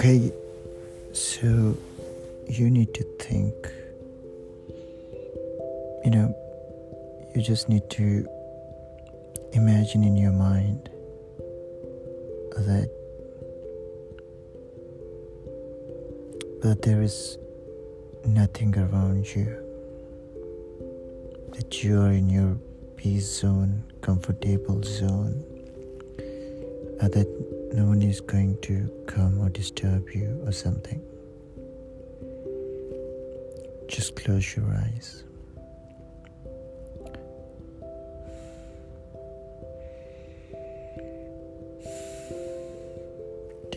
Okay, so you need to think. You know, you just need to imagine in your mind that that there is nothing around you that you are in your peace zone comfortable zone that no one is going to come or disturb you or something just close your eyes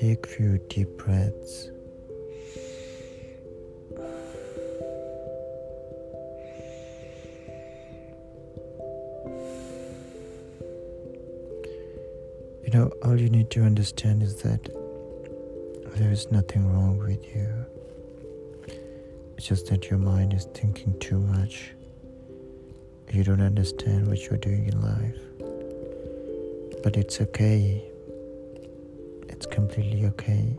Take few deep breaths. You know, all you need to understand is that there is nothing wrong with you. It's just that your mind is thinking too much. You don't understand what you're doing in life. But it's okay it's completely okay.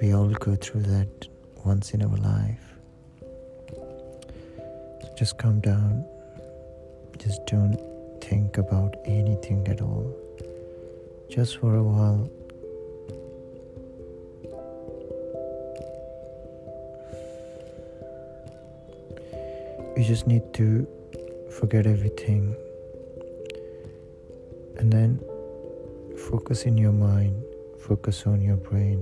We all go through that once in our life. So just calm down. Just don't think about anything at all. Just for a while. Just need to forget everything and then focus in your mind, focus on your brain.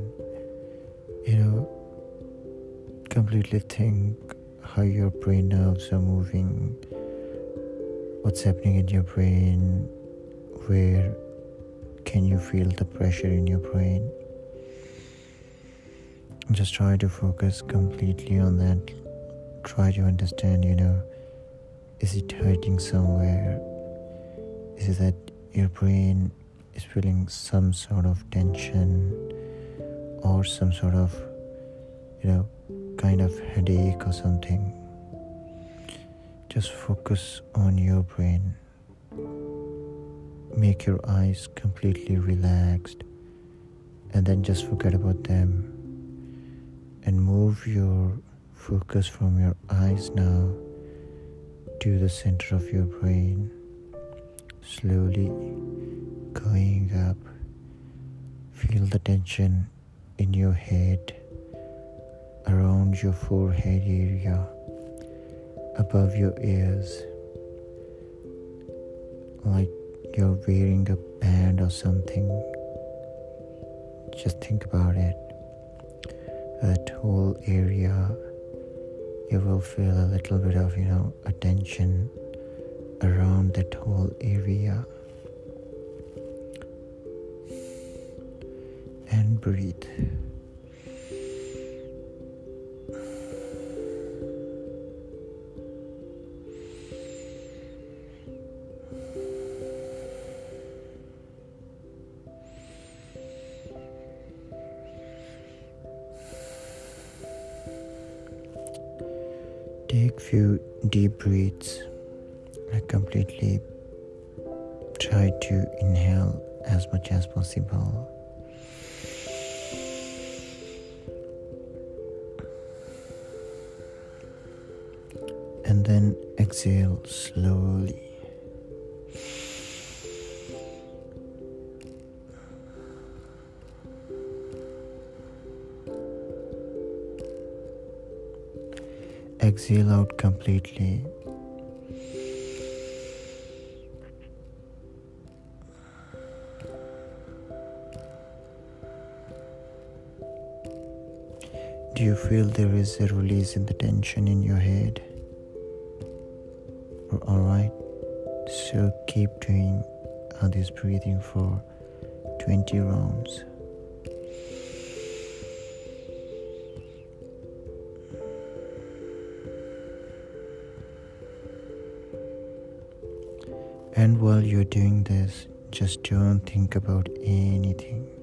You know, completely think how your brain nerves are moving, what's happening in your brain, where can you feel the pressure in your brain. Just try to focus completely on that. Try to understand, you know, is it hurting somewhere? Is it that your brain is feeling some sort of tension or some sort of, you know, kind of headache or something, just focus on your brain. Make your eyes completely relaxed and then just forget about them and move your focus from your eyes now to the center of your brain slowly going up. Feel the tension in your head, around your forehead area, above your ears, like you're wearing a band or something. Just think about it. That whole area, you will feel a little bit of, you know, attention around that whole area. and breathe. Try to inhale as much as possible. and then exhale slowly. Exhale out completely. Do you feel there is a release in the tension in your head? Alright, so keep doing this breathing for 20 rounds. And while you're doing this, just don't think about anything.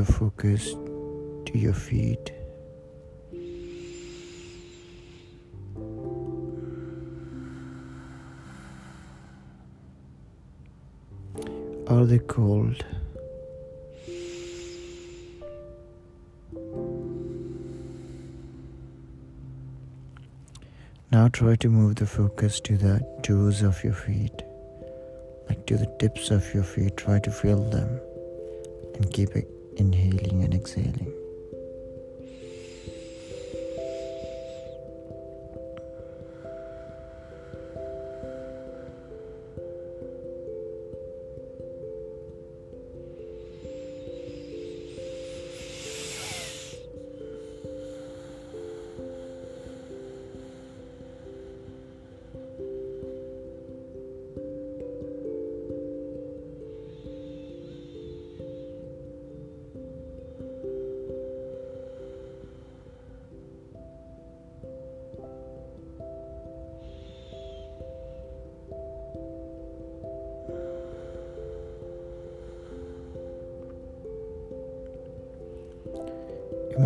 Your focus to your feet. Are they cold? Now try to move the focus to the toes of your feet, like to the tips of your feet. Try to feel them and keep inhaling and exhaling.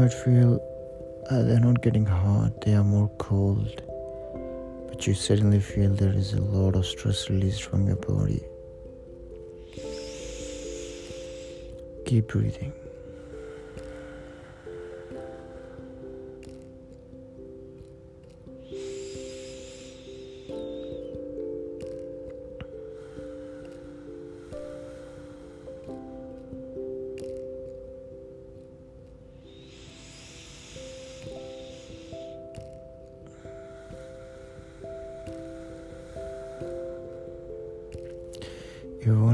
Might feel uh, they're not getting hot, they are more cold. But you suddenly feel there is a lot of stress released from your body. Keep breathing.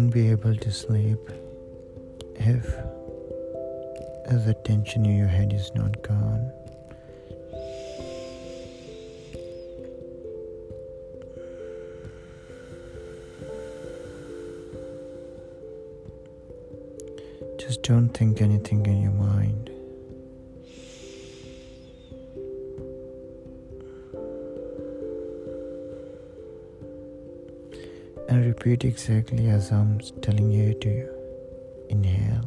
Won't be able to sleep if, the tension in your head is not gone. Just don't think anything in your mind. Repeat exactly as I'm telling you to inhale.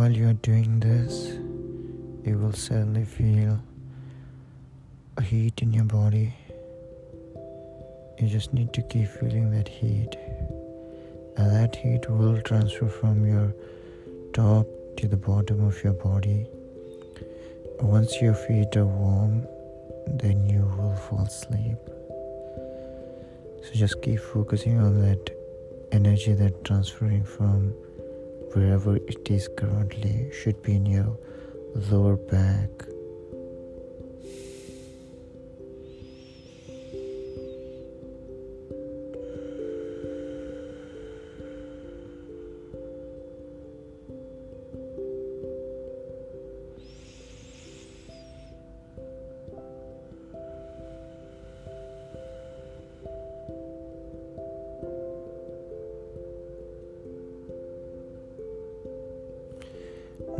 You while you're doing this, you will suddenly feel a heat in your body. You just need to keep feeling that heat. And that heat will transfer from your top to the bottom of your body. Once your feet are warm, then you will fall asleep. So just keep focusing on that energy that transferring from wherever it is currently should be in your lower back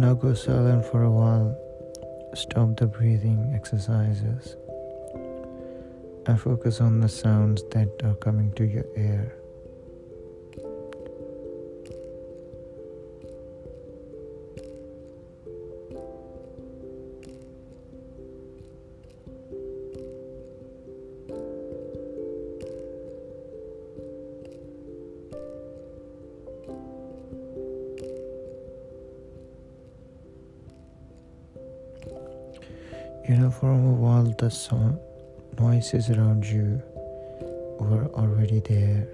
Now go silent for a while. Stop the breathing exercises and focus on the sounds that are coming to your ear. You know, for a while, the sound, noises around you were already there,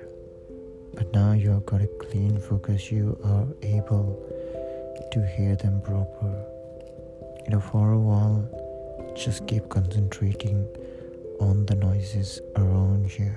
but now you have got a clean focus. You are able to hear them proper. You know, for a while, just keep concentrating on the noises around you.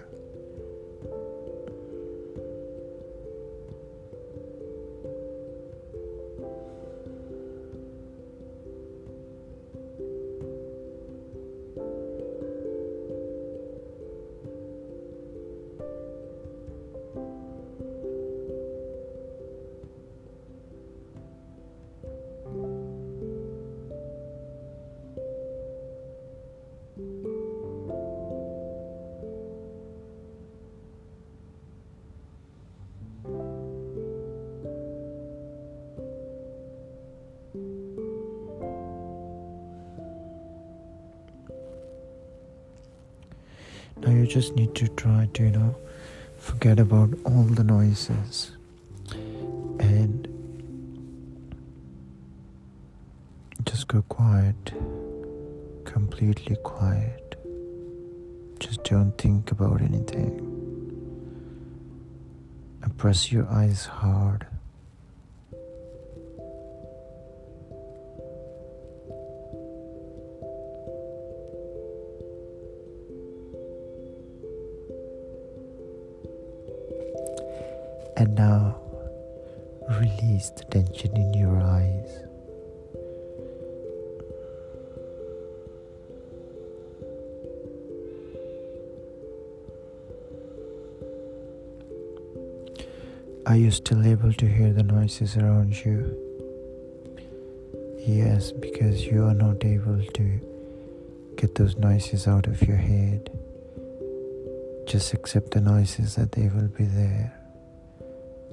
Just need to try to, you know, forget about all the noises and just go quiet, completely quiet. Just don't think about anything. And press your eyes hard. And now release the tension in your eyes. Are you still able to hear the noises around you? Yes, because you are not able to get those noises out of your head. Just accept the noises that they will be there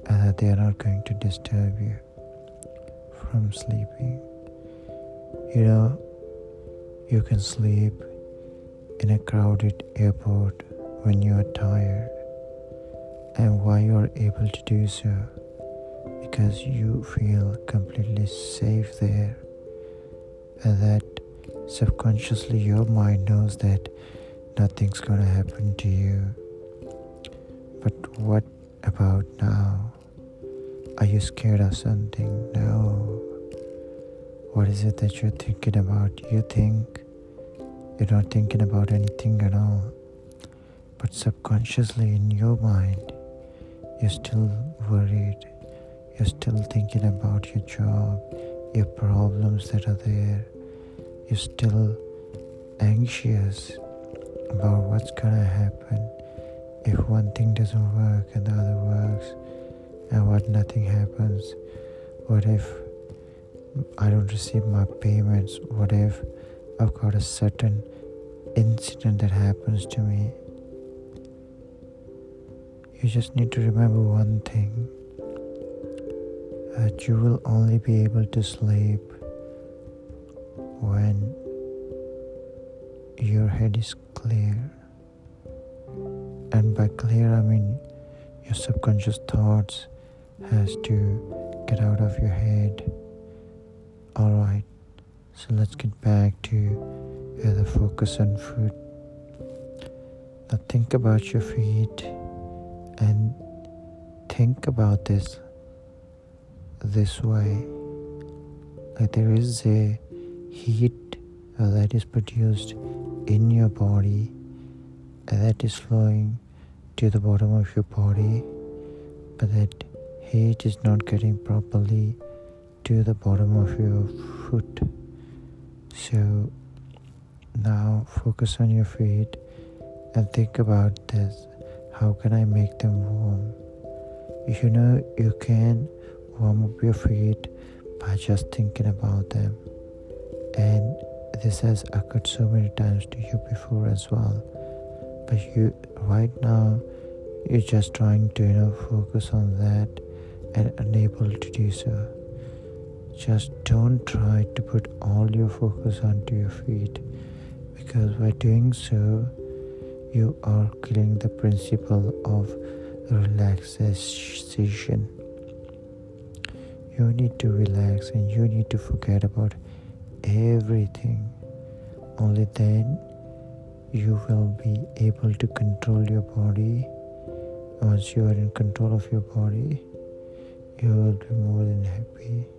that they are not going to disturb you from sleeping. You know, you can sleep in a crowded airport when you are tired, and why you are able to do so because you feel completely safe there, and that subconsciously your mind knows that nothing's to happen to you. But what about now? Are you scared of something? No. What is it that you're thinking about? You think you're not thinking about anything at all. But subconsciously in your mind, you're still worried. You're still thinking about your job, your problems that are there. You're still anxious about what's gonna happen if one thing doesn't work and the other works and what nothing happens what if i don't receive my payments what if i've got a certain incident that happens to me? You just need to remember one thing that you will only be able to sleep when your head is clear. And by clear i mean your subconscious thoughts has to get out of your head. Alright, so let's get back to the focus on foot. Now think about your feet and think about this this way. Like there is a heat uh, that is produced in your body uh, that is flowing to the bottom of your body, but that heat is not getting properly to the bottom of your foot. So now focus on your feet and think about this. How can I make them warm? You know, you can warm up your feet by just thinking about them. And this has occurred so many times to you before as well. But you, right now, you're just trying to, you know, focus on that and unable to do so. Just don't try to put all your focus onto your feet because by doing so, you are killing the principle of relaxation. You need to relax and you need to forget about everything. Only then you will be able to control your body. Once you are in control of your body, you will be more than happy.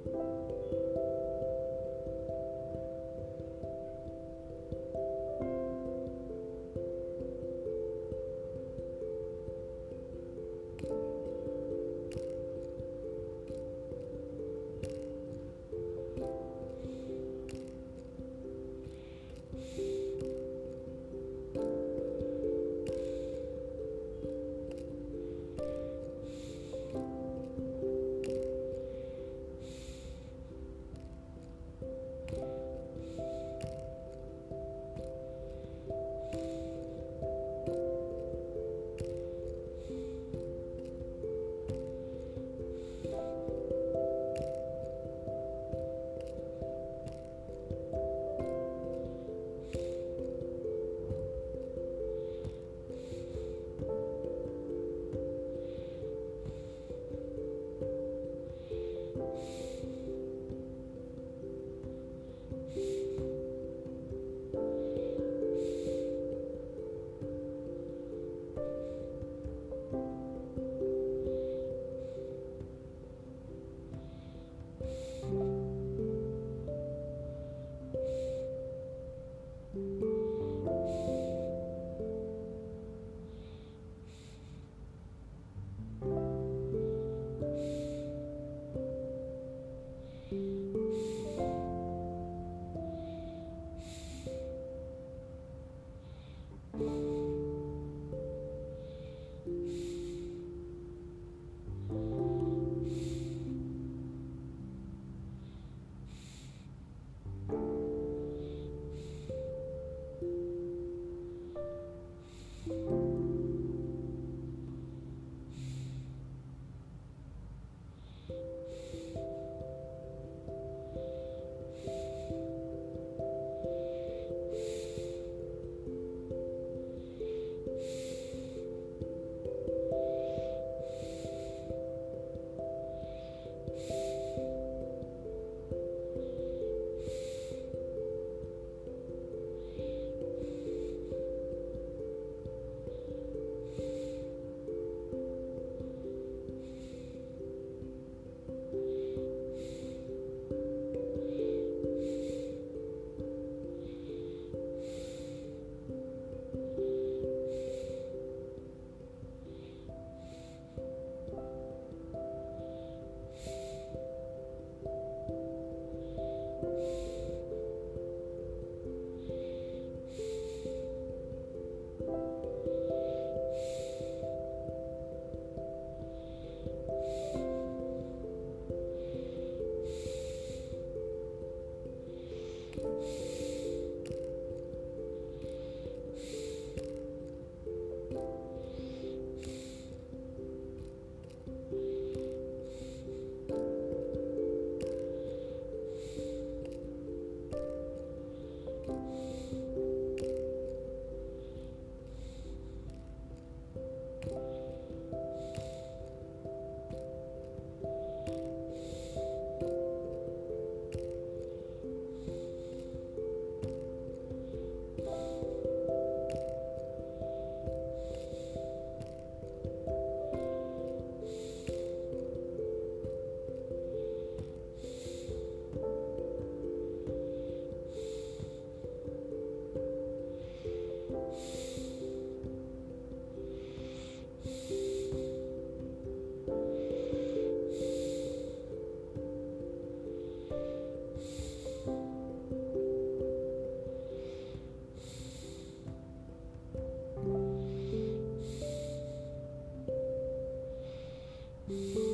you